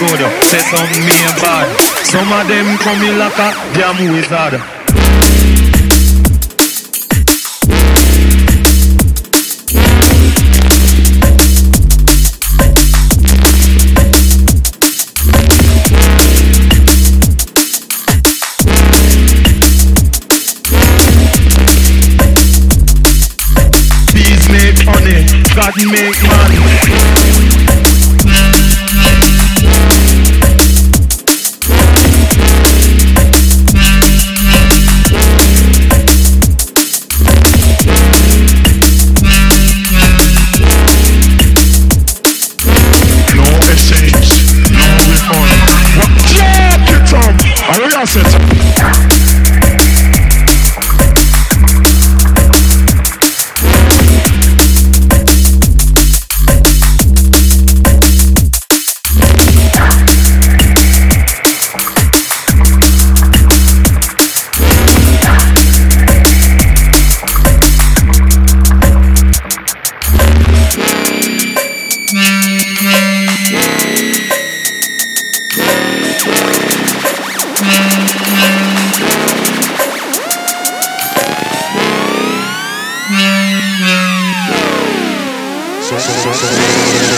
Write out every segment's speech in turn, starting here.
good, say some me bad. Some of them come in like a damn wizard. Bees make honey, God make man. I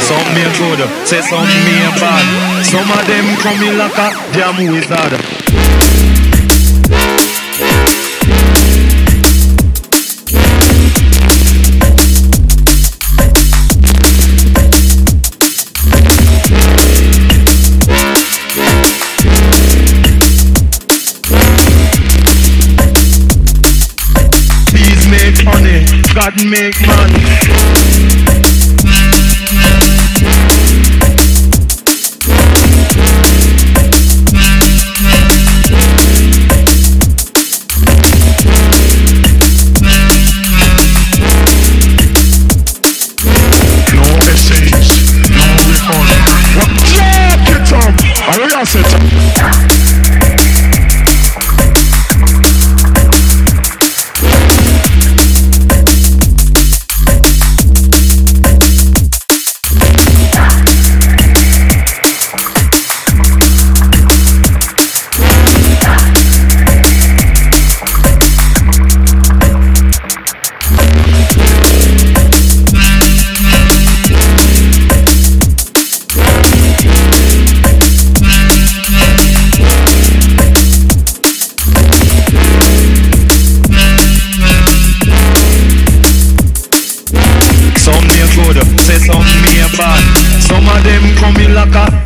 Some me good, say some me bad. Some of them come in like a damn wizard. Make? Jack it up!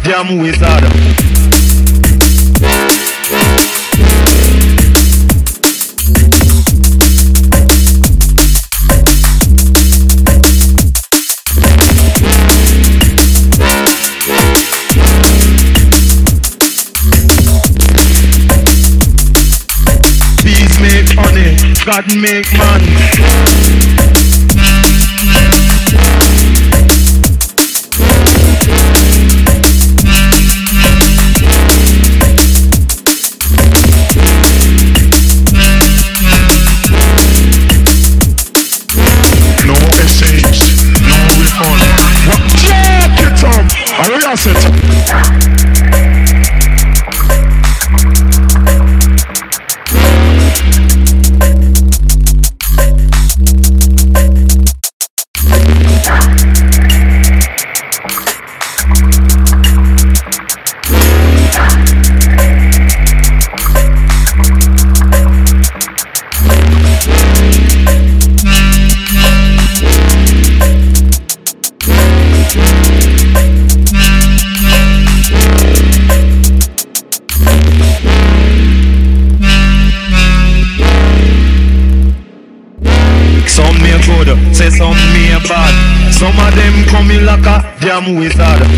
Damn wizard. God make man. I say some me bad. Some of them come in like a damn wizard.